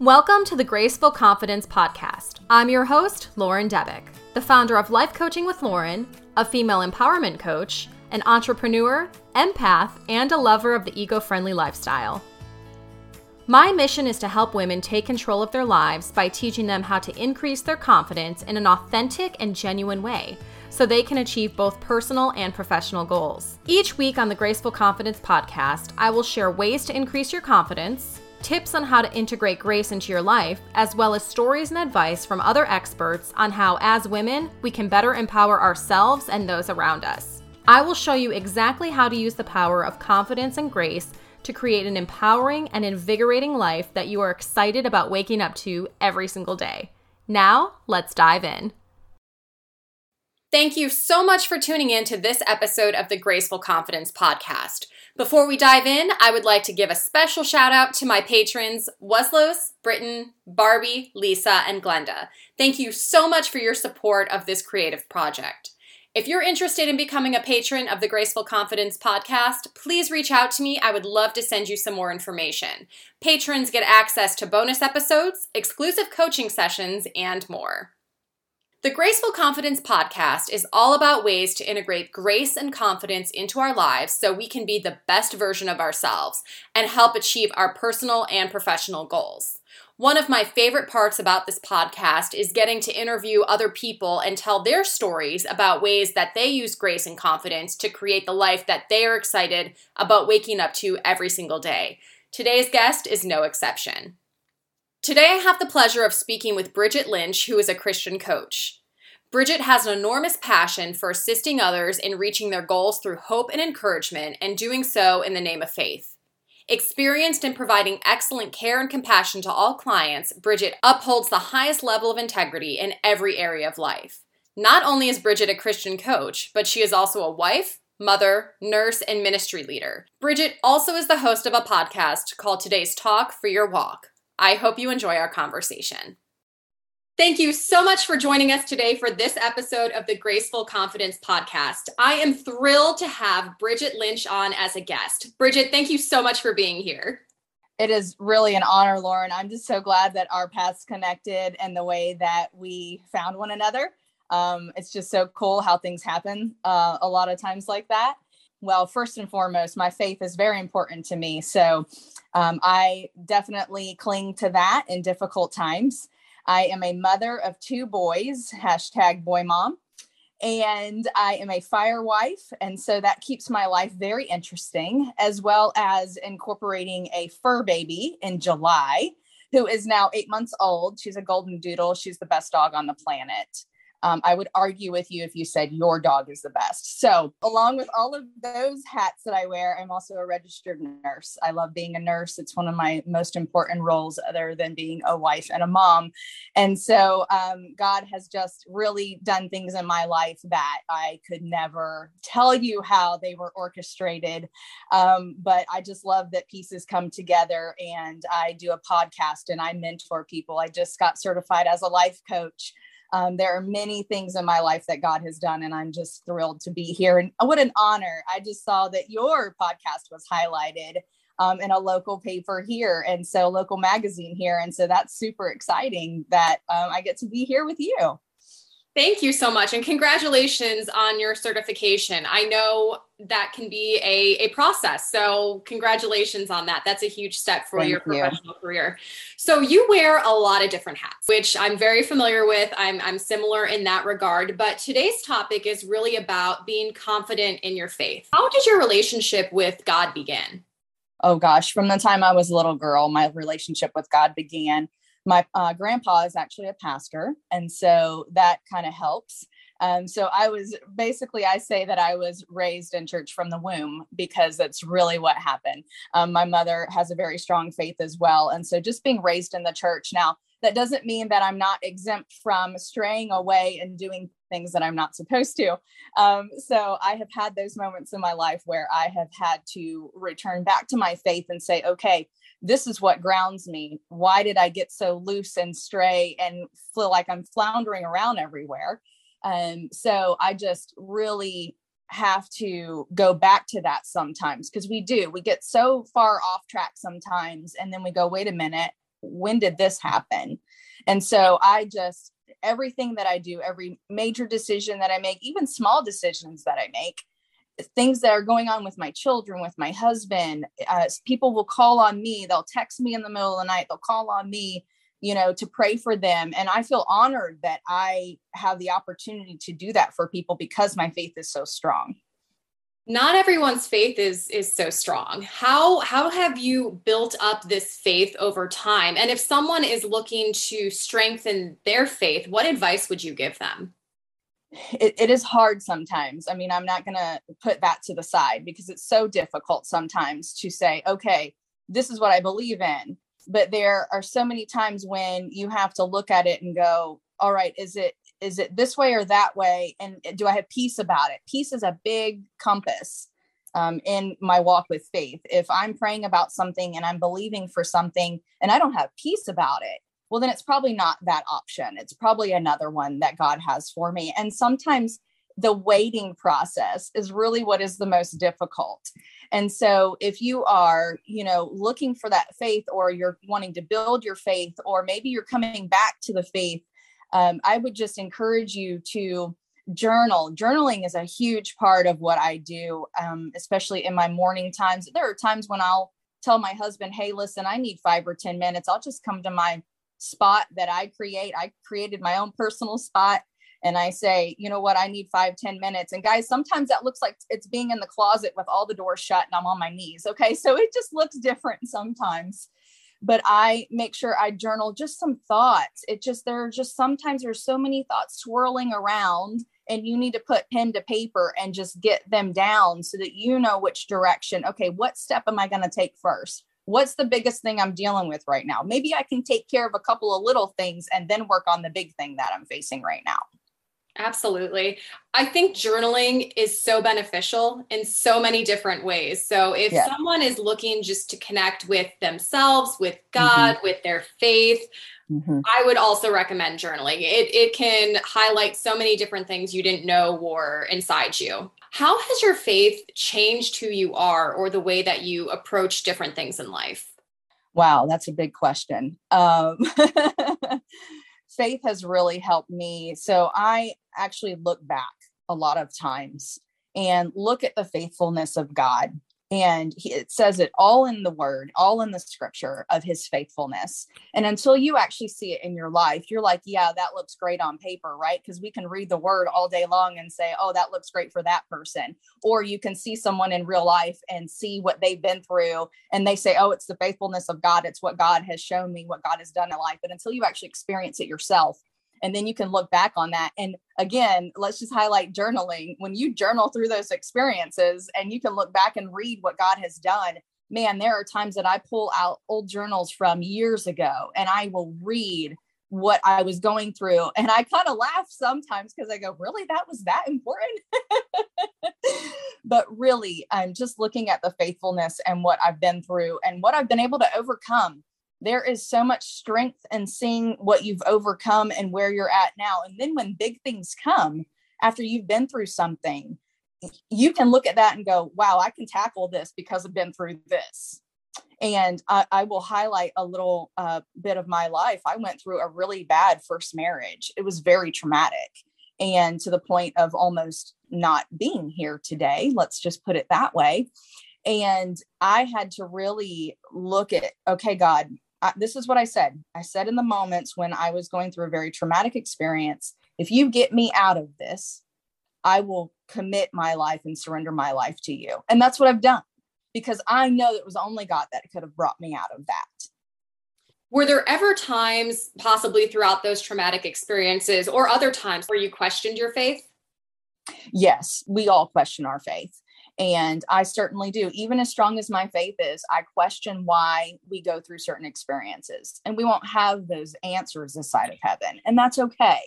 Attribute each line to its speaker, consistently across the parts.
Speaker 1: Welcome to the Graceful Confidence Podcast. I'm your host, Lauren Debick, the founder of Life Coaching with Lauren, a female empowerment coach, an entrepreneur, empath, and a lover of the eco friendly lifestyle. My mission is to help women take control of their lives by teaching them how to increase their confidence in an authentic and genuine way so they can achieve both personal and professional goals. Each week on the Graceful Confidence podcast, I will share ways to increase your confidence, tips on how to integrate grace into your life, as well as stories and advice from other experts on how, as women, we can better empower ourselves and those around us. I will show you exactly how to use the power of confidence and grace to create an empowering and invigorating life that you are excited about waking up to every single day. Now, let's dive in. Thank you so much for tuning in to this episode of the Graceful Confidence Podcast. Before we dive in, I would like to give a special shout out to my patrons, Weslos, Britton, Barbie, Lisa, and Glenda. Thank you so much for your support of this creative project. If you're interested in becoming a patron of the Graceful Confidence podcast, please reach out to me. I would love to send you some more information. Patrons get access to bonus episodes, exclusive coaching sessions, and more. The Graceful Confidence podcast is all about ways to integrate grace and confidence into our lives so we can be the best version of ourselves and help achieve our personal and professional goals. One of my favorite parts about this podcast is getting to interview other people and tell their stories about ways that they use grace and confidence to create the life that they are excited about waking up to every single day. Today's guest is no exception. Today, I have the pleasure of speaking with Bridget Lynch, who is a Christian coach. Bridget has an enormous passion for assisting others in reaching their goals through hope and encouragement, and doing so in the name of faith. Experienced in providing excellent care and compassion to all clients, Bridget upholds the highest level of integrity in every area of life. Not only is Bridget a Christian coach, but she is also a wife, mother, nurse, and ministry leader. Bridget also is the host of a podcast called Today's Talk for Your Walk. I hope you enjoy our conversation. Thank you so much for joining us today for this episode of the Graceful Confidence Podcast. I am thrilled to have Bridget Lynch on as a guest. Bridget, thank you so much for being here.
Speaker 2: It is really an honor, Lauren. I'm just so glad that our paths connected and the way that we found one another. Um, it's just so cool how things happen uh, a lot of times like that. Well, first and foremost, my faith is very important to me. So um, I definitely cling to that in difficult times. I am a mother of two boys, hashtag boy mom, and I am a fire wife. And so that keeps my life very interesting, as well as incorporating a fur baby in July, who is now eight months old. She's a golden doodle. She's the best dog on the planet um, I would argue with you if you said your dog is the best. So, along with all of those hats that I wear, I'm also a registered nurse. I love being a nurse. It's one of my most important roles, other than being a wife and a mom. And so, um, God has just really done things in my life that I could never tell you how they were orchestrated. Um, but I just love that pieces come together. And I do a podcast and I mentor people. I just got certified as a life coach um, there are many things in my life that God has done, and I'm just thrilled to be here. And what an honor! I just saw that your podcast was highlighted um, in a local paper here, and so local magazine here, and so that's super exciting that um, I get to be here with you.
Speaker 1: Thank you so much. And congratulations on your certification. I know that can be a, a process. So, congratulations on that. That's a huge step for Thank your professional you. career. So, you wear a lot of different hats, which I'm very familiar with. I'm, I'm similar in that regard. But today's topic is really about being confident in your faith. How did your relationship with God begin?
Speaker 2: Oh, gosh. From the time I was a little girl, my relationship with God began my uh, grandpa is actually a pastor and so that kind of helps um, so i was basically i say that i was raised in church from the womb because that's really what happened um, my mother has a very strong faith as well and so just being raised in the church now that doesn't mean that i'm not exempt from straying away and doing things that i'm not supposed to um, so i have had those moments in my life where i have had to return back to my faith and say okay this is what grounds me. Why did I get so loose and stray and feel like I'm floundering around everywhere? Um, so I just really have to go back to that sometimes because we do. We get so far off track sometimes, and then we go, wait a minute, when did this happen? And so I just, everything that I do, every major decision that I make, even small decisions that I make, things that are going on with my children, with my husband, uh, people will call on me. They'll text me in the middle of the night. They'll call on me, you know, to pray for them. And I feel honored that I have the opportunity to do that for people because my faith is so strong.
Speaker 1: Not everyone's faith is is so strong. How how have you built up this faith over time? And if someone is looking to strengthen their faith what advice would you give them?
Speaker 2: It, it is hard sometimes. I mean i'm not going to put that to the side because it's so difficult sometimes to say okay this is what i believe in but there are so many times when you have to look at it and go all right is it is it this way or that way? And do i have peace about it? Peace is a big compass um, in my walk with faith. If i'm praying about something and i'm believing for something and i don't have peace about it well then it's probably not that option. It's probably another one that god has for me. And sometimes the waiting process is really what is the most difficult and so if you are you know looking for that faith or you're wanting to build your faith or maybe you're coming back to the faith um, I would just encourage you to journal. Journaling is a huge part of what I do, um, especially in my morning times. There are times when I'll tell my husband, hey, listen, I need five or 10 minutes. I'll just come to my spot that I create. I created my own personal spot. And I say, you know what, I need five, ten minutes. And guys, sometimes that looks like it's being in the closet with all the doors shut and I'm on my knees. Okay. So it just looks different sometimes but I make sure I journal just some thoughts. It just, there are just sometimes there's so many thoughts swirling around and you need to put pen to paper and just get them down so that you know which direction. Okay, what step am I going to take first? What's the biggest thing I'm dealing with right now? Maybe I can take care of a couple of little things and then work on the big thing that I'm facing right now.
Speaker 1: Absolutely. I think journaling is so beneficial in so many different ways. So, if yeah. someone is looking just to connect with themselves, with God, mm-hmm. with their faith, mm-hmm. I would also recommend journaling. It, it can highlight so many different things you didn't know were inside you. How has your faith changed who you are or the way that you approach different things in life?
Speaker 2: Wow, that's a big question. Um, faith has really helped me. So I actually look back a lot of times and look at the faithfulness of God and he, it says it all in the word all in the scripture of his faithfulness. And until you actually see it in your life you're like yeah that looks great on paper right? Because we can read the word all day long and say oh that looks great for that person. Or you can see someone in real life and see what they've been through and they say oh it's the faithfulness of god. It's what god has shown me what god has done in life. But until you actually experience it yourself and then you can look back on that. And again let's just highlight journaling. When you journal through those experiences and you can look back and read what god has done man there are times that i pull out old journals from years ago and i will read what i was going through. And i kind of laugh sometimes because i go really? That was that important? But really i'm just looking at the faithfulness and what i've been through and what i've been able to overcome there is so much strength in seeing what you've overcome and where you're at now. And then when big things come after you've been through something, you can look at that and go, wow, I can tackle this because I've been through this. And I, I will highlight a little uh, bit of my life. I went through a really bad first marriage, it was very traumatic and to the point of almost not being here today. Let's just put it that way. And I had to really look at, okay, God, I, this is what I said. I said in the moments when I was going through a very traumatic experience, if you get me out of this, I will commit my life and surrender my life to you. And that's what I've done because I know that it was only God that could have brought me out of that.
Speaker 1: Were there ever times, possibly throughout those traumatic experiences or other times, where you questioned your faith?
Speaker 2: Yes, we all question our faith. And I certainly do. Even as strong as my faith is, I question why we go through certain experiences. And we won't have those answers this side of heaven. And that's okay.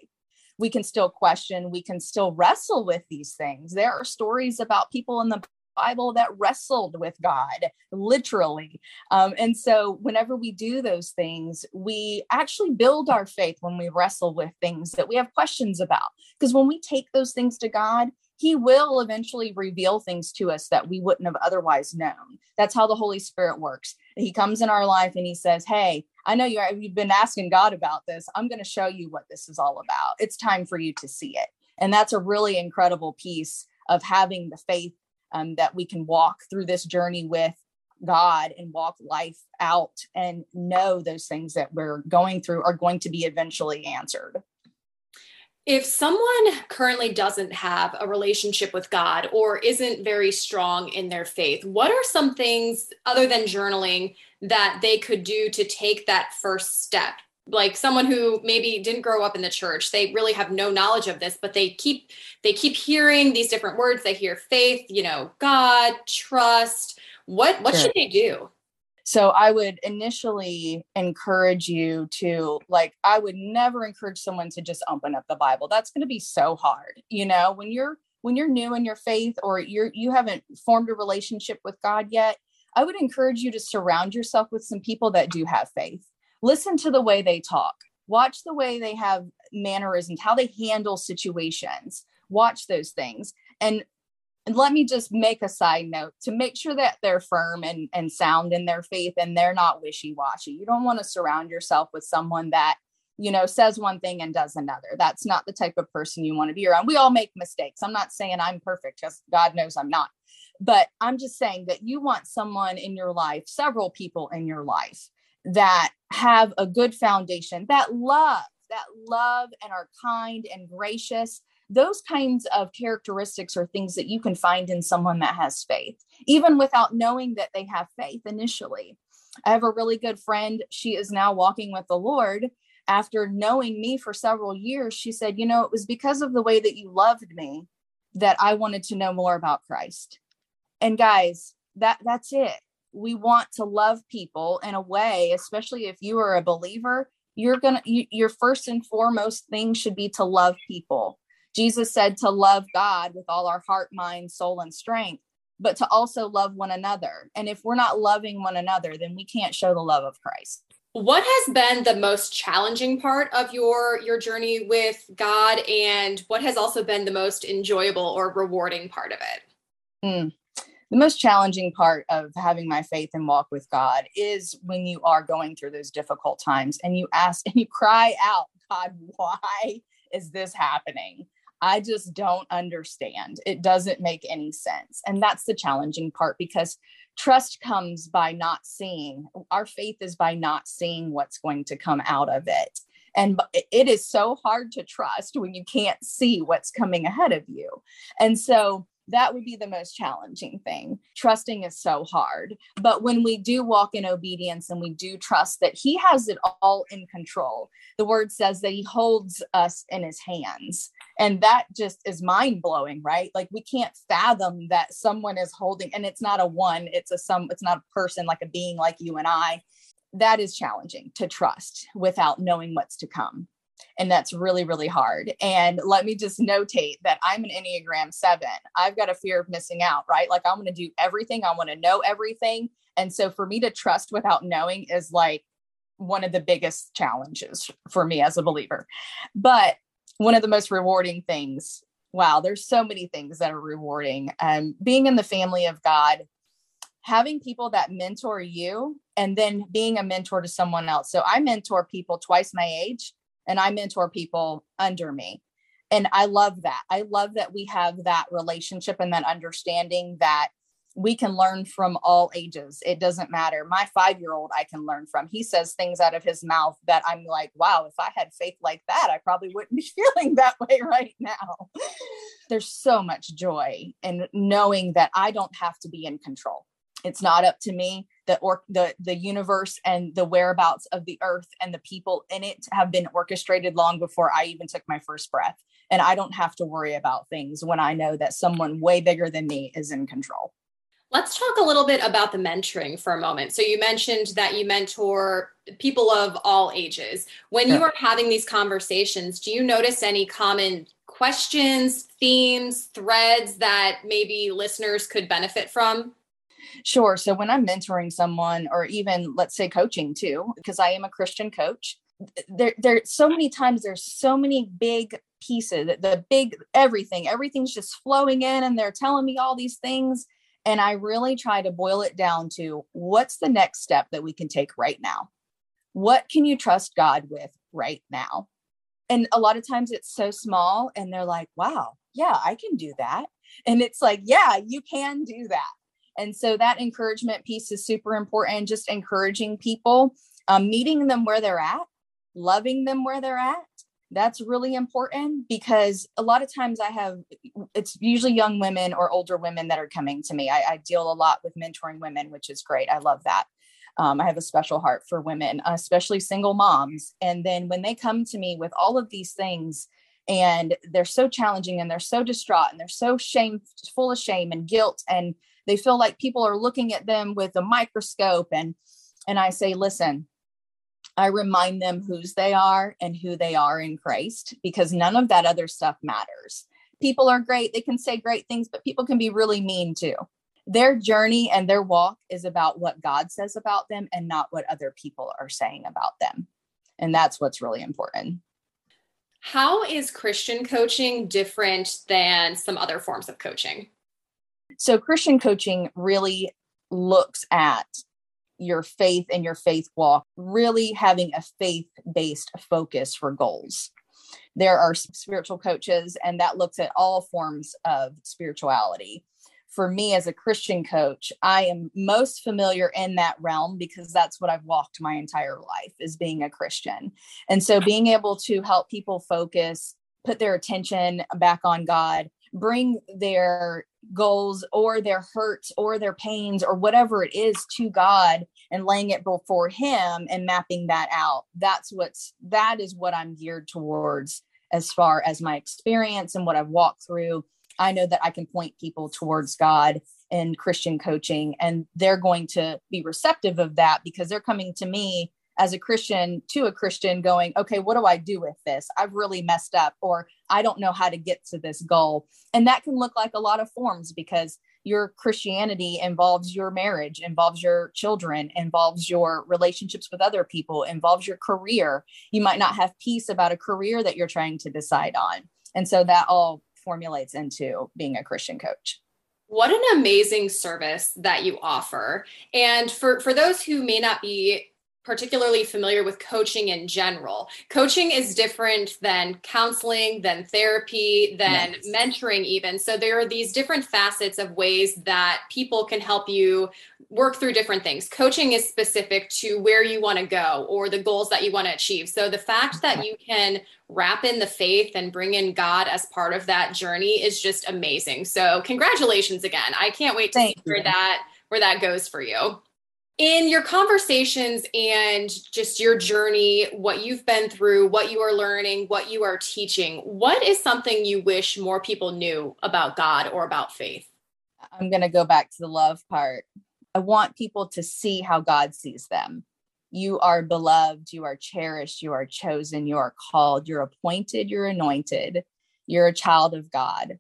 Speaker 2: We can still question, we can still wrestle with these things. There are stories about people in the Bible that wrestled with God, literally. Um, and so, whenever we do those things, we actually build our faith when we wrestle with things that we have questions about. Because when we take those things to God, he will eventually reveal things to us that we wouldn't have otherwise known. That's how the Holy Spirit works. He comes in our life and he says, Hey, I know you are, you've been asking God about this. I'm going to show you what this is all about. It's time for you to see it. And that's a really incredible piece of having the faith um, that we can walk through this journey with God and walk life out and know those things that we're going through are going to be eventually answered.
Speaker 1: If someone currently doesn't have a relationship with God or isn't very strong in their faith, what are some things other than journaling that they could do to take that first step? Like someone who maybe didn't grow up in the church, they really have no knowledge of this, but they keep they keep hearing these different words. They hear faith, you know, God, trust. What what sure. should they do?
Speaker 2: So I would initially encourage you to like I would never encourage someone to just open up the Bible. That's going to be so hard. You know, when you're when you're new in your faith or you're you haven't formed a relationship with God yet, I would encourage you to surround yourself with some people that do have faith. Listen to the way they talk. Watch the way they have mannerisms, how they handle situations. Watch those things. And and let me just make a side note to make sure that they're firm and, and sound in their faith and they're not wishy-washy. You don't want to surround yourself with someone that you know says one thing and does another. That's not the type of person you want to be around. We all make mistakes. I'm not saying i'm perfect because god knows i'm not. But i'm just saying that you want someone in your life several people in your life that have a good foundation that love that love and are kind and gracious those kinds of characteristics are things that you can find in someone that has faith, even without knowing that they have faith initially. I have a really good friend. She is now walking with the Lord. After knowing me for several years, she said, You know, it was because of the way that you loved me that I wanted to know more about Christ. And guys, that that's it. We want to love people in a way, especially if you are a believer, you're going to you, your first and foremost thing should be to love people Jesus said to love God with all our heart, mind, soul, and strength, but to also love one another. And if we're not loving one another, then we can't show the love of Christ.
Speaker 1: What has been the most challenging part of your your journey with God and what has also been the most enjoyable or rewarding part of it?
Speaker 2: Mm. The most challenging part of having my faith and walk with God is when you are going through those difficult times and you ask and you cry out, God, why is this happening? I just don't understand. It doesn't make any sense. And that's the challenging part because trust comes by not seeing. Our faith is by not seeing what's going to come out of it. And it is so hard to trust when you can't see what's coming ahead of you. And so that would be the most challenging thing. Trusting is so hard. But when we do walk in obedience and we do trust that He has it all in control, the word says that He holds us in His hands. And that just is mind blowing, right? Like we can't fathom that someone is holding, and it's not a one, it's a some, it's not a person like a being like you and I. That is challenging to trust without knowing what's to come and that's really really hard. And let me just notate that i'm an enneagram 7 i've got a fear of missing out right? Like i'm going to do everything. I want to know everything. And so for me to trust without knowing is like one of the biggest challenges for me as a believer. But one of the most rewarding things wow there's so many things that are rewarding. Um, being in the family of god having people that mentor you and then being a mentor to someone else. So i mentor people twice my age and I mentor people under me. And I love that. I love that we have that relationship and that understanding that we can learn from all ages. It doesn't matter. My five year old, I can learn from. He says things out of his mouth that I'm like, wow, if I had faith like that, I probably wouldn't be feeling that way right now. There's so much joy in knowing that I don't have to be in control. It's not up to me the or the the universe and the whereabouts of the earth and the people in it have been orchestrated long before I even took my first breath. And I don't have to worry about things when I know that someone way bigger than me is in control.
Speaker 1: Let's talk a little bit about the mentoring for a moment. So, you mentioned that you mentor people of all ages. When you are having these conversations, do you notice any common questions, themes, threads that maybe listeners could benefit from?
Speaker 2: Sure. So when I'm mentoring someone or even let's say coaching too, because I am a Christian coach, there there so many times there's so many big pieces the big everything everything's just flowing in and they're telling me all these things and i really try to boil it down to what's the next step that we can take right now? What can you trust god with right now? And a lot of times it's so small and they're like wow yeah i can do that. And it's like yeah you can do that and so that encouragement piece is super important just encouraging people um, meeting them where they're at loving them where they're at that's really important because a lot of times i have it's usually young women or older women that are coming to me. I, I deal a lot with mentoring women which is great. I love that. Um, i have a special heart for women especially single moms. And then when they come to me with all of these things and they're so challenging and they're so distraught and they're so shame full of shame and guilt and they feel like people are looking at them with a microscope and and i say listen I remind them whose they are and who they are in Christ because none of that other stuff matters. People are great, they can say great things, but people can be really mean too. Their journey and their walk is about what God says about them and not what other people are saying about them. And that's what's really important.
Speaker 1: How is Christian coaching different than some other forms of coaching?
Speaker 2: So, Christian coaching really looks at your faith and your faith walk, really having a faith based focus for goals. There are spiritual coaches, and that looks at all forms of spirituality. For me, as a Christian coach, I am most familiar in that realm because that's what I've walked my entire life is being a Christian. And so being able to help people focus, put their attention back on God, bring their goals or their hurts or their pains or whatever it is to God and laying it before him and mapping that out. That's what's that is what I'm geared towards as far as my experience and what I've walked through. I know that I can point people towards God in Christian coaching and they're going to be receptive of that because they're coming to me as a Christian to a Christian going, okay, what do I do with this? I've really messed up, or I don't know how to get to this goal. And that can look like a lot of forms because your Christianity involves your marriage, involves your children, involves your relationships with other people, involves your career. You might not have peace about a career that you're trying to decide on. And so that all formulates into being a Christian coach.
Speaker 1: What an amazing service that you offer. And for, for those who may not be particularly familiar with coaching in general. Coaching is different than counseling, than therapy, than mentoring, even. So there are these different facets of ways that people can help you work through different things. Coaching is specific to where you want to go or the goals that you want to achieve. So the fact that you can wrap in the faith and bring in God as part of that journey is just amazing. So congratulations again. I can't wait to Thank see you. where that where that goes for you in your conversations and just your journey, what you've been through, what you are learning, what you are teaching, what is something you wish more people knew about God or about faith?
Speaker 2: I'm going to go back to the love part. I want people to see how God sees them. You are beloved, you are cherished, you are chosen, you are called, you're appointed, you're anointed, you're a child of God.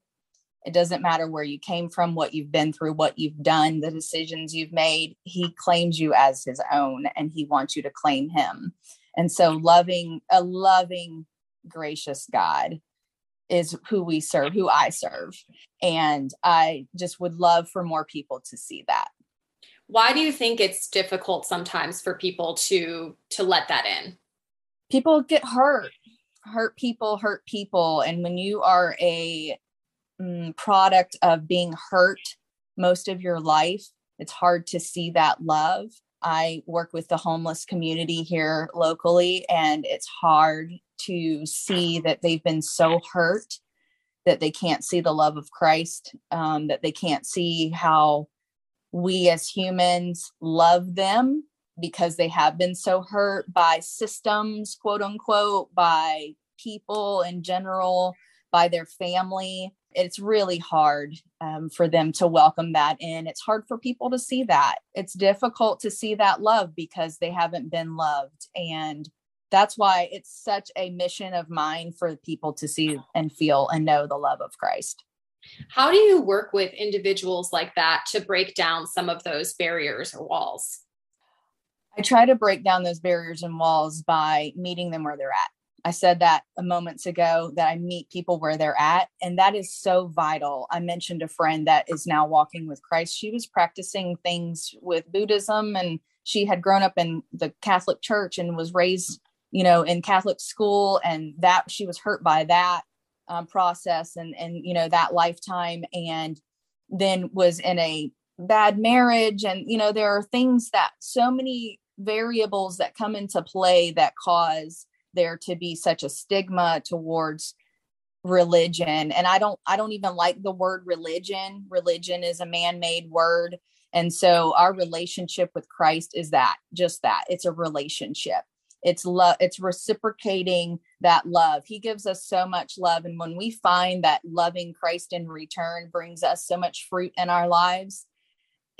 Speaker 2: It doesn't matter where you came from, what you've been through, what you've done, the decisions you've made. He claims you as his own and he wants you to claim him. And so, loving, a loving, gracious God is who we serve, who I serve. And I just would love for more people to see that.
Speaker 1: Why do you think it's difficult sometimes for people to to let that in?
Speaker 2: People get hurt. Hurt people hurt people and when you are a mm, product of being hurt most of your life, it's hard to see that love. I work with the homeless community here locally, and it's hard to see that they've been so hurt that they can't see the love of Christ, um, that they can't see how we as humans love them because they have been so hurt by systems, quote unquote, by people in general, by their family it's really hard um, for them to welcome that in. It's hard for people to see that. It's difficult to see that love because they haven't been loved. And that's why it's such a mission of mine for people to see and feel and know the love of Christ.
Speaker 1: How do you work with individuals like that to break down some of those barriers or walls?
Speaker 2: I try to break down those barriers and walls by meeting them where they're at. I said that a moments ago that I meet people where they're at, and that is so vital. I mentioned a friend that is now walking with Christ. She was practicing things with Buddhism, and she had grown up in the Catholic Church and was raised, you know, in Catholic school, and that she was hurt by that um, process and and you know that lifetime, and then was in a bad marriage, and you know there are things that so many variables that come into play that cause there to be such a stigma towards religion. And i don't i don't even like the word religion. Religion is a man-made word. And so our relationship with christ is that just that. It's a relationship. It's love it's reciprocating that love. He gives us so much love. And when we find that loving christ in return brings us so much fruit in our lives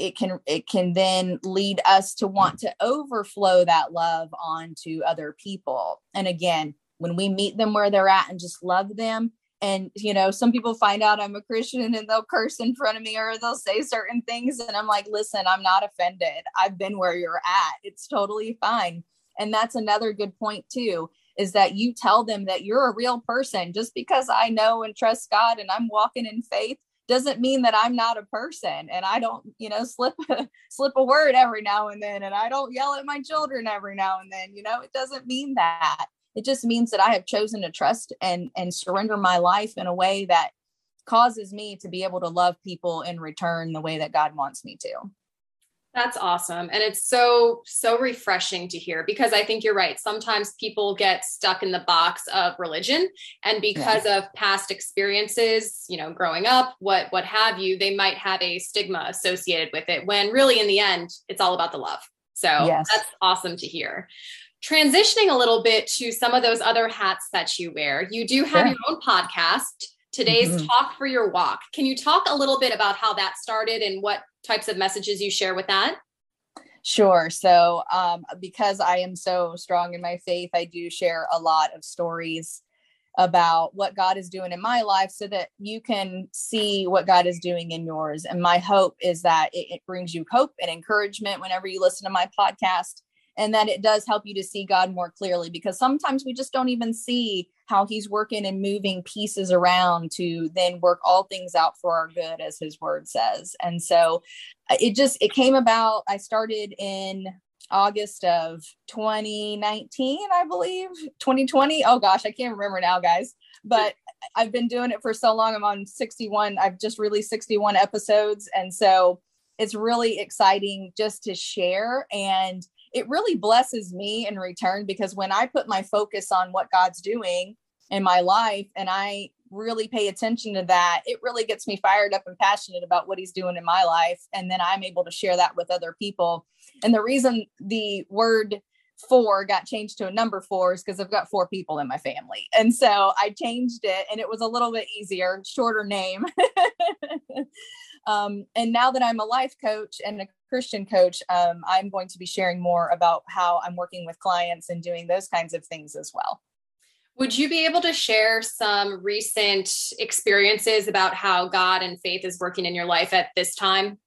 Speaker 2: it can it can then lead us to want to overflow that love onto other people. And again when we meet them where they're at and just love them and you know some people find out i'm a christian and they'll curse in front of me or they'll say certain things and i'm like listen i'm not offended. I've been where you're at. It's totally fine. And that's another good point too is that you tell them that you're a real person just because i know and trust god and i'm walking in faith doesn't mean that I'm not a person and I don't, you know, slip a, slip a word every now and then and I don't yell at my children every now and then, you know, it doesn't mean that. It just means that I have chosen to trust and and surrender my life in a way that causes me to be able to love people in return the way that God wants me to.
Speaker 1: That's awesome. And it's so, so refreshing to hear because I think you're right. Sometimes people get stuck in the box of religion and because yeah. of past experiences, you know, growing up, what, what have you, they might have a stigma associated with it when really in the end, it's all about the love. So yes. that's awesome to hear. Transitioning a little bit to some of those other hats that you wear, you do have your own podcast today's mm-hmm. talk for your walk can you talk a little bit about how that started and what types of messages you share with that?
Speaker 2: Sure. So, um, because I am so strong in my faith, I do share a lot of stories about what God is doing in my life so that you can see what God is doing in yours. And my hope is that it, it brings you hope and encouragement whenever you listen to my podcast and that it does help you to see God more clearly because sometimes we just don't even see how he's working and moving pieces around to then work all things out for our good as his word says. And so uh, it just it came about I started in August of 2019, I believe, 2020. Oh gosh, I can't remember now, guys. But I've been doing it for so long. I'm on 61. I've just released 61 episodes. And so it's really exciting just to share. And it really blesses me in return because when I put my focus on what God's doing in my life and I really pay attention to that, it really gets me fired up and passionate about what he's doing in my life. And then I'm able to share that with other people. And the reason the word four got changed to a number four is because I've got four people in my family. And so I changed it and it was a little bit easier, shorter name. um, and now that I'm a life coach and a Christian coach, um, I'm going to be sharing more about how I'm working with clients and doing those kinds of things as well.
Speaker 1: Would you be able to share some recent experiences about how God and faith is working in your life at this time?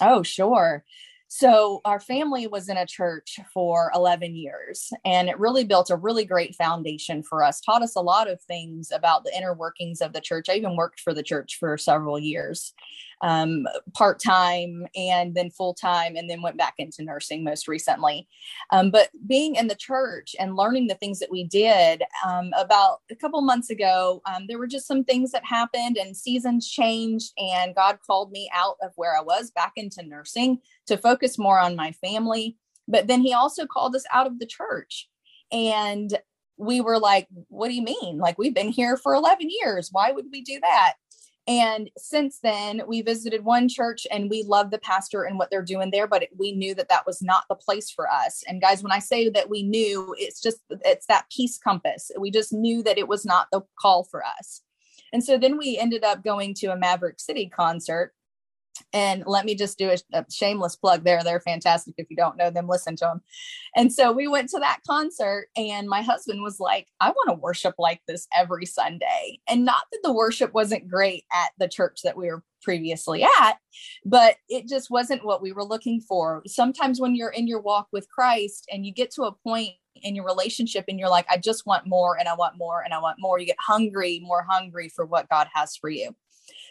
Speaker 2: Oh, sure. So, our family was in a church for 11 years, and it really built a really great foundation for us, taught us a lot of things about the inner workings of the church. I even worked for the church for several years um, part time and then full time, and then went back into nursing most recently. Um, but being in the church and learning the things that we did um, about a couple months ago, um, there were just some things that happened and seasons changed, and God called me out of where I was back into nursing to focus more on my family. But then He also called us out of the church. And we were like, what do you mean? Like, we've been here for 11 years. Why would we do that? And since then, we visited one church and we love the pastor and what they're doing there, but we knew that that was not the place for us. And guys, when I say that we knew, it's just, it's that peace compass. We just knew that it was not the call for us. And so then we ended up going to a Maverick City concert And let me just do a, a, shameless plug there. They're fantastic. If you don't know them, listen to them. And so we went to that concert, and my husband was like, I want to worship like this every Sunday. And not that the worship wasn't great at the church that we were previously at, but it just wasn't what we were looking for. Sometimes when you're in your walk with Christ and you get to a point in your relationship and you're like, I just want more and I want more and I want more, you get hungry, more hungry for what God has for you.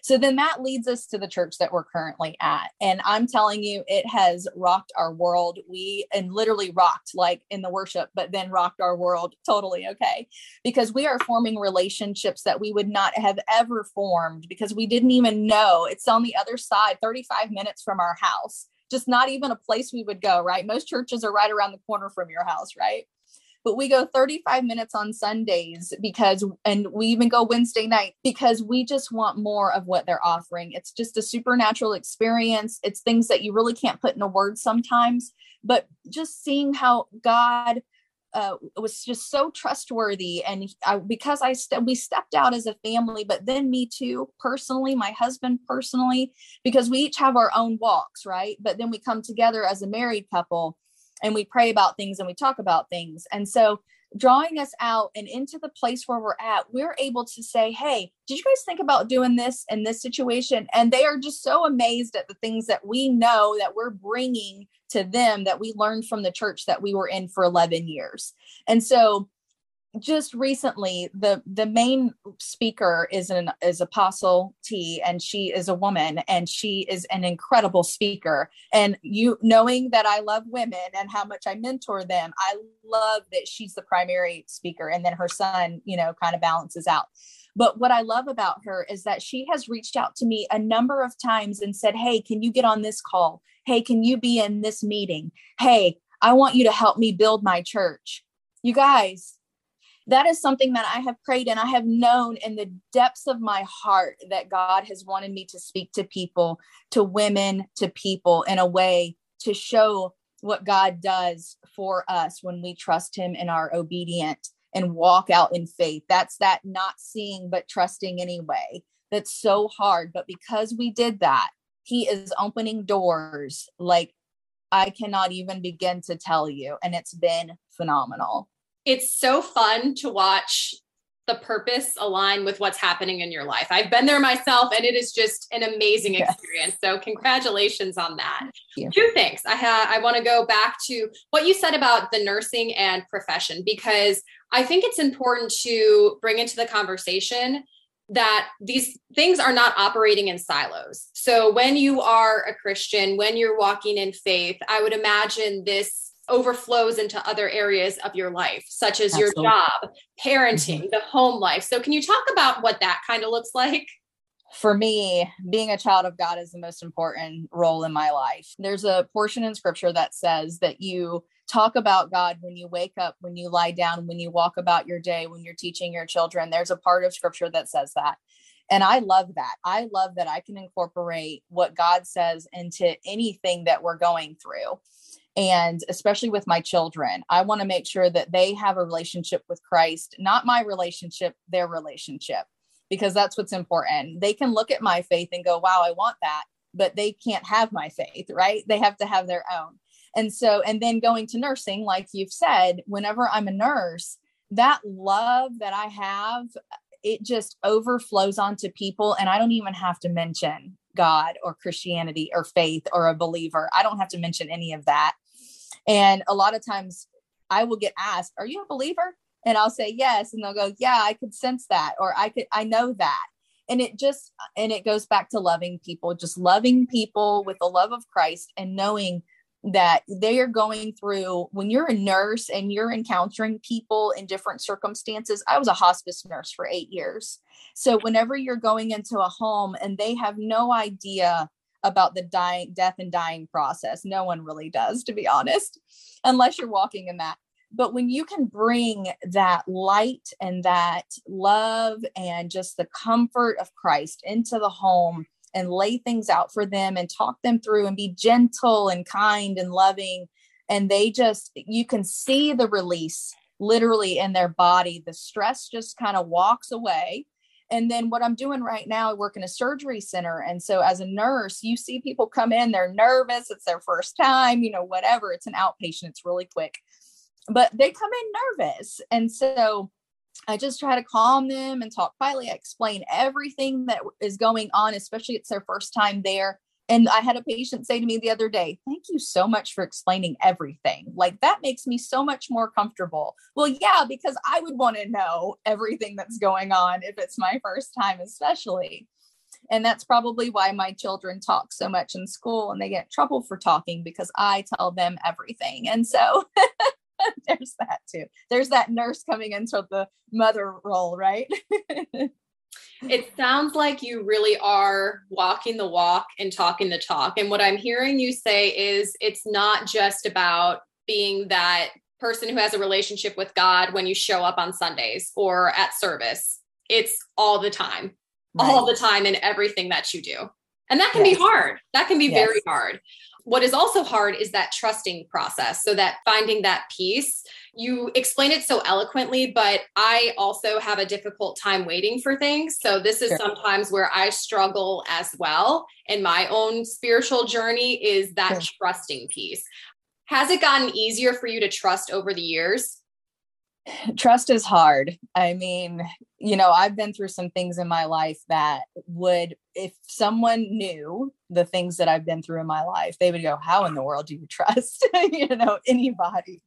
Speaker 2: So then that leads us to the church that we're currently at. And I'm telling you, it has rocked our world. We, and literally rocked like in the worship, but then rocked our world totally okay. Because we are forming relationships that we would not have ever formed because we didn't even know it's on the other side, 35 minutes from our house. Just not even a place we would go, right? Most churches are right around the corner from your house, right? But we go 35 minutes on Sundays because, and we even go Wednesday night because we just want more of what they're offering. It's just a supernatural experience. It's things that you really can't put in a word sometimes, but just seeing how God uh, was just so trustworthy and I, because i st- we stepped out as a family but then me too personally my husband personally because we each have our own walks right but then we come together as a married couple and we pray about things and we talk about things. And so drawing us out and into the place where we're at, we're able to say, Hey, did you guys think about doing this in this situation? And they are just so amazed at the things that we know that we're bringing to them that we learned from the church that we were in for 11 years. And so just recently the the main speaker is an is apostle t and she is a woman and she is an incredible speaker. And you knowing that i love women and how much i mentor them i love that she's the primary speaker and then her son you know kind of balances out. But what i love about her is that she has reached out to me a number of times and said hey can you get on this call? Hey can you be in this meeting? Hey i want you to help me build my church. You guys that is something that I have prayed and I have known in the depths of my heart that God has wanted me to speak to people, to women, to people in a way to show what God does for us when we trust Him and are obedient and walk out in faith. That's that not seeing but trusting anyway. That's so hard. But because we did that, He is opening doors like I cannot even begin to tell you. And it's been phenomenal
Speaker 1: it's so fun to watch the purpose align with what's happening in your life. I've been there myself and it is just an amazing experience. So congratulations on that. Two things. I have I want to go back to what you said about the nursing and profession because I think it's important to bring into the conversation that these things are not operating in silos. So when you are a Christian, when you're walking in faith, I would imagine this overflows into other areas of your life, such as Absolutely. your job, parenting, mm-hmm. the home life. So, can you talk about what that kind of looks like?
Speaker 2: For me, being a child of God is the most important role in my life. There's a portion in scripture that says that you talk about God when you wake up, when you lie down, when you walk about your day, when you're teaching your children. There's a part of scripture that says that. And I love that. I love that I can incorporate what God says into anything that we're going through and especially with my children i want to make sure that they have a relationship with christ not my relationship their relationship because that's what's important they can look at my faith and go wow i want that but they can't have my faith right they have to have their own and so and then going to nursing like you've said whenever i'm a nurse that love that i have it just overflows onto people and i don't even have to mention God or Christianity or faith or a believer. I don't have to mention any of that. And a lot of times I will get asked, Are you a believer? And I'll say yes. And they'll go, Yeah, I could sense that, or I could, I know that. And it just, and it goes back to loving people, just loving people with the love of Christ and knowing that they are going through when you're a nurse and you're encountering people in different circumstances. I was a hospice nurse for eight years. So whenever you're going into a home and they have no idea about the dying death and dying process. No one really does, to be honest, unless you're walking in that. But when you can bring that light and that love and just the comfort of Christ into the home and lay things out for them and talk them through and be gentle and kind and loving, and they just, you can see the release literally in their body. The stress just kind of walks away And then what I'm doing right now, I work in a surgery center. And so as a nurse, you see people come in, they're nervous, it's their first time, you know, whatever. It's an outpatient, it's really quick. But they come in nervous. And so I just try to calm them and talk quietly. I explain everything that is going on, especially it's their first time there. And I had a patient say to me the other day, Thank you so much for explaining everything. Like that makes me so much more comfortable. Well, yeah, because I would want to know everything that's going on if it's my first time, especially. And that's probably why my children talk so much in school and they get trouble for talking because I tell them everything. And so there's that too. There's that nurse coming into the mother role, right?
Speaker 1: it sounds like you really are walking the walk and talking the talk. And what I'm hearing you say is it's not just about being that person who has a relationship with God when you show up on Sundays or at service. It's all the time, right. all the time in everything that you do. And that can yes. be hard. That can be yes. very hard. What is also hard is that trusting process. So that finding that peace. You explain it so eloquently, but I also have a difficult time waiting for things. So this is sure. sometimes where I struggle as well in my own spiritual journey is that sure. trusting piece. Has it gotten easier for you to trust over the years?
Speaker 2: Trust is hard. I mean, you know, I've been through some things in my life that would, if someone knew the things that I've been through in my life, they would go, How in the world do you trust, you know, anybody?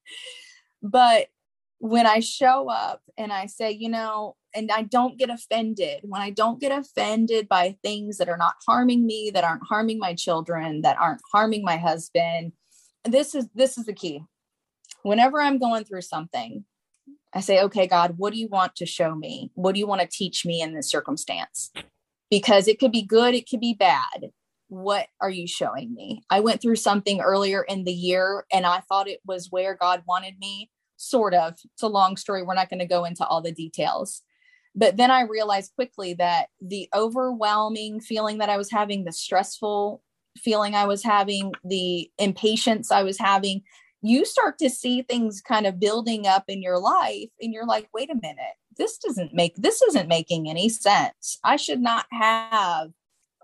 Speaker 2: But when I show up and I say, you know, and I don't get offended, when I don't get offended by things that are not harming me, that aren't harming my children, that aren't harming my husband, this is this is the key. Whenever I'm going through something, I say, okay, God, what do you want to show me? What do you want to teach me in this circumstance? Because it could be good, it could be bad. What are you showing me? I went through something earlier in the year and I thought it was where God wanted me, sort of. It's a long story. We're not going to go into all the details. But then I realized quickly that the overwhelming feeling that I was having, the stressful feeling I was having, the impatience I was having, you start to see things kind of building up in your life and you're like wait a minute. This doesn't make this isn't making any sense. I should not have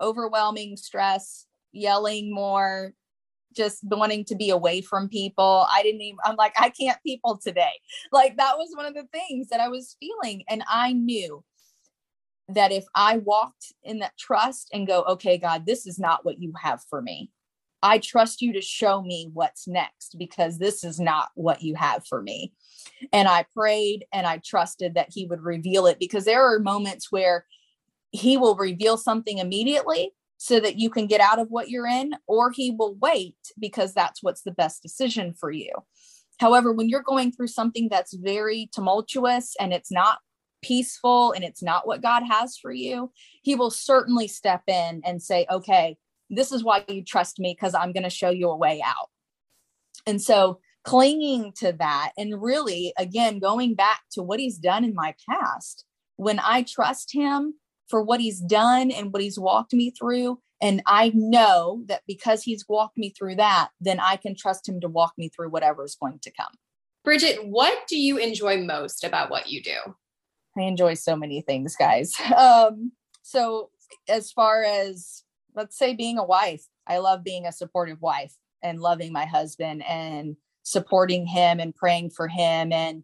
Speaker 2: overwhelming stress yelling more just wanting to be away from people. I didn't even i'm like i can't people today. Like that was one of the things that i was feeling and i knew that if i walked in that trust and go okay god this is not what you have for me I trust you to show me what's next because this is not what you have for me. And I prayed and I trusted that he would reveal it because there are moments where he will reveal something immediately so that you can get out of what you're in, or he will wait because that's what's the best decision for you. However, when you're going through something that's very tumultuous and it's not peaceful and it's not what God has for you, he will certainly step in and say, okay, this is why you trust me because I'm going to show you a way out. And so clinging to that and really, again, going back to what he's done in my past, when I trust him for what he's done and what he's walked me through, and I know that because he's walked me through that, then I can trust him to walk me through whatever is going to come.
Speaker 1: Bridget, what do you enjoy most about what you do?
Speaker 2: I enjoy so many things, guys. Um, so, as far as let's say being a wife i love being a supportive wife and loving my husband and supporting him and praying for him and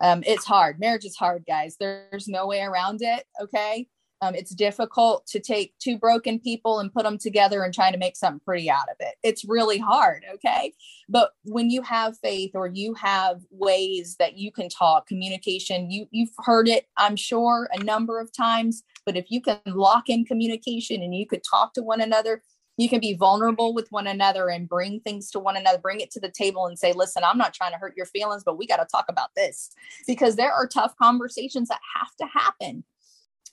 Speaker 2: um, it's hard marriage is hard guys there's no way around it okay um, it's difficult to take two broken people and put them together and try to make something pretty out of it. It's really hard. Okay. But when you have faith or you have ways that you can talk, communication, you, you've heard it, I'm sure, a number of times. But if you can lock in communication and you could talk to one another, you can be vulnerable with one another and bring things to one another, bring it to the table and say, listen, I'm not trying to hurt your feelings, but we got to talk about this. Because there are tough conversations that have to happen.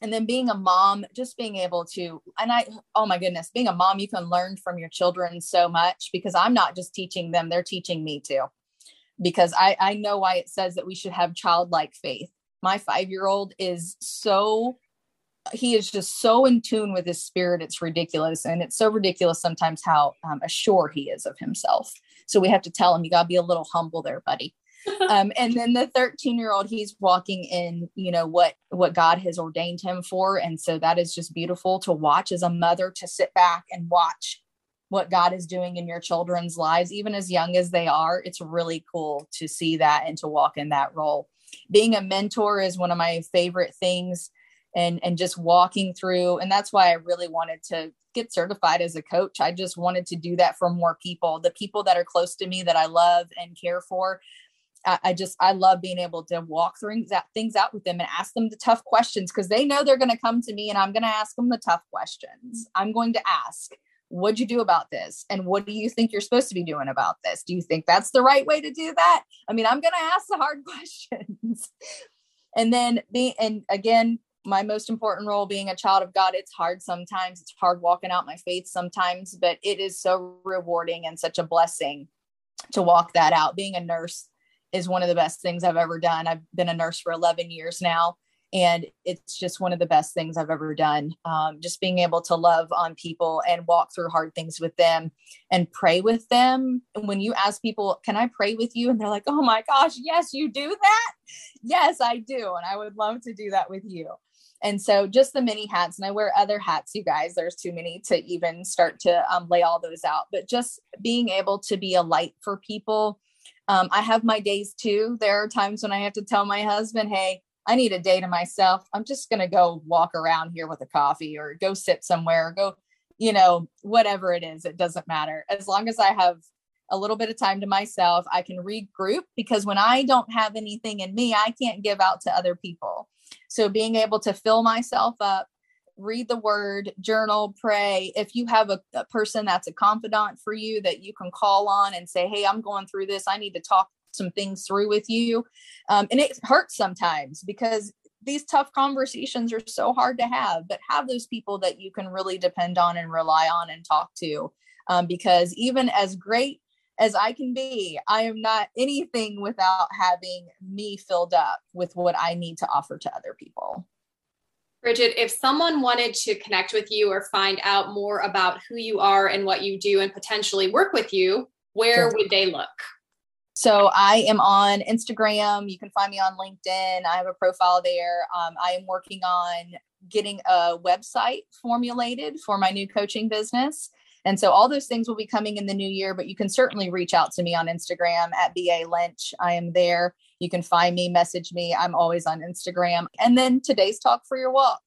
Speaker 2: And then being a mom just being able to and i oh my goodness being a mom you can learn from your children so much because i'm not just teaching them they're teaching me too. Because i i know why it says that we should have childlike faith. My five year old is so he is just so in tune with his spirit it's ridiculous and it's so ridiculous sometimes how um, assured he is of himself so we have to tell him you got to be a little humble there buddy um, and then the 13 year old, he's walking in, you know, what what God has ordained him for. And so that is just beautiful to watch as a mother to sit back and watch what God is doing in your children's lives, even as young as they are. It's really cool to see that and to walk in that role. Being a mentor is one of my favorite things and and just walking through and that's why I really wanted to get certified as a coach. I just wanted to do that for more people, the people that are close to me that I love and care for. I, I just I love being able to walk through that things out with them and ask them the tough questions because they know they're going to come to me and I'm going to ask them the tough questions. Mm-hmm. I'm going to ask, what'd you do about this? And what do you think you're supposed to be doing about this? Do you think that's the right way to do that? I mean, I'm going to ask the hard questions. and then be and again, my most important role being a child of God, it's hard sometimes. It's hard walking out my faith sometimes, but it is so rewarding and such a blessing to walk that out. Being a nurse is one of the best things I've ever done. I've been a nurse for 11 years now, and it's just one of the best things I've ever done. Um, just being able to love on people and walk through hard things with them and pray with them. And when you ask people, Can I pray with you? And they're like, Oh my gosh, yes, you do that. Yes, I do. And I would love to do that with you. And so just the mini hats, and I wear other hats, you guys. There's too many to even start to um, lay all those out. But just being able to be a light for people um, I have my days too. There are times when I have to tell my husband, hey, I need a day to myself. I'm just going to go walk around here with a coffee or go sit somewhere or go, you know, whatever it is, it doesn't matter. As long as I have a little bit of time to myself, I can regroup because when I don't have anything in me, I can't give out to other people. So being able to fill myself up read the word, journal, pray. If you have a, a, person that's a confidant for you that you can call on and say, Hey, I'm going through this. I need to talk some things through with you. Um, and it hurts sometimes because these tough conversations are so hard to have, but have those people that you can really depend on and rely on and talk to. Um, because even as great as I can be, I am not anything without having me filled up with what I need to offer to other people.
Speaker 1: Bridget, if someone wanted to connect with you or find out more about who you are and what you do and potentially work with you, where would they look?
Speaker 2: So I am on Instagram. You can find me on LinkedIn. I have a profile there. Um, I am working on getting a website formulated for my new coaching business. And so all those things will be coming in the new year, but you can certainly reach out to me on Instagram at BA Lynch. I am there. You can find me, message me. I'm always on Instagram. And then today's talk for your walk.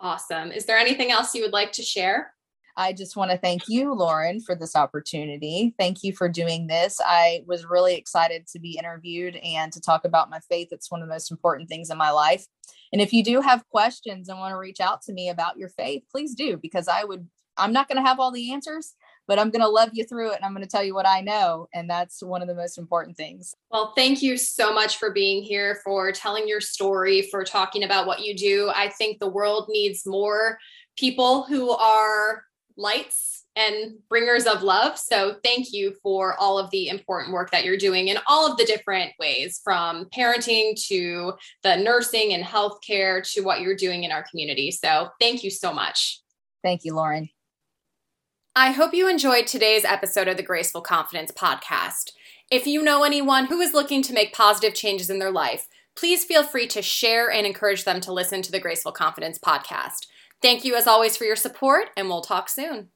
Speaker 1: Awesome. Is there anything else you would like to share?
Speaker 2: I just want to thank you, Lauren, for this opportunity. Thank you for doing this. I was really excited to be interviewed and to talk about my faith. It's one of the most important things in my life. And if you do have questions and want to reach out to me about your faith, please do, because I would, I'm not going to have all the answers, but I'm going to love you through it and I'm going to tell you what I know. And that's one of the most important things.
Speaker 1: Well, thank you so much for being here, for telling your story, for talking about what you do. I think the world needs more people who are lights and bringers of love. So thank you for all of the important work that you're doing in all of the different ways from parenting to the nursing and healthcare to what you're doing in our community. So thank you so much.
Speaker 2: Thank you, Lauren.
Speaker 1: I hope you enjoyed today's episode of the Graceful Confidence podcast. If you know anyone who is looking to make positive changes in their life, please feel free to share and encourage them to listen to the Graceful Confidence podcast. Thank you as always for your support, and we'll talk soon.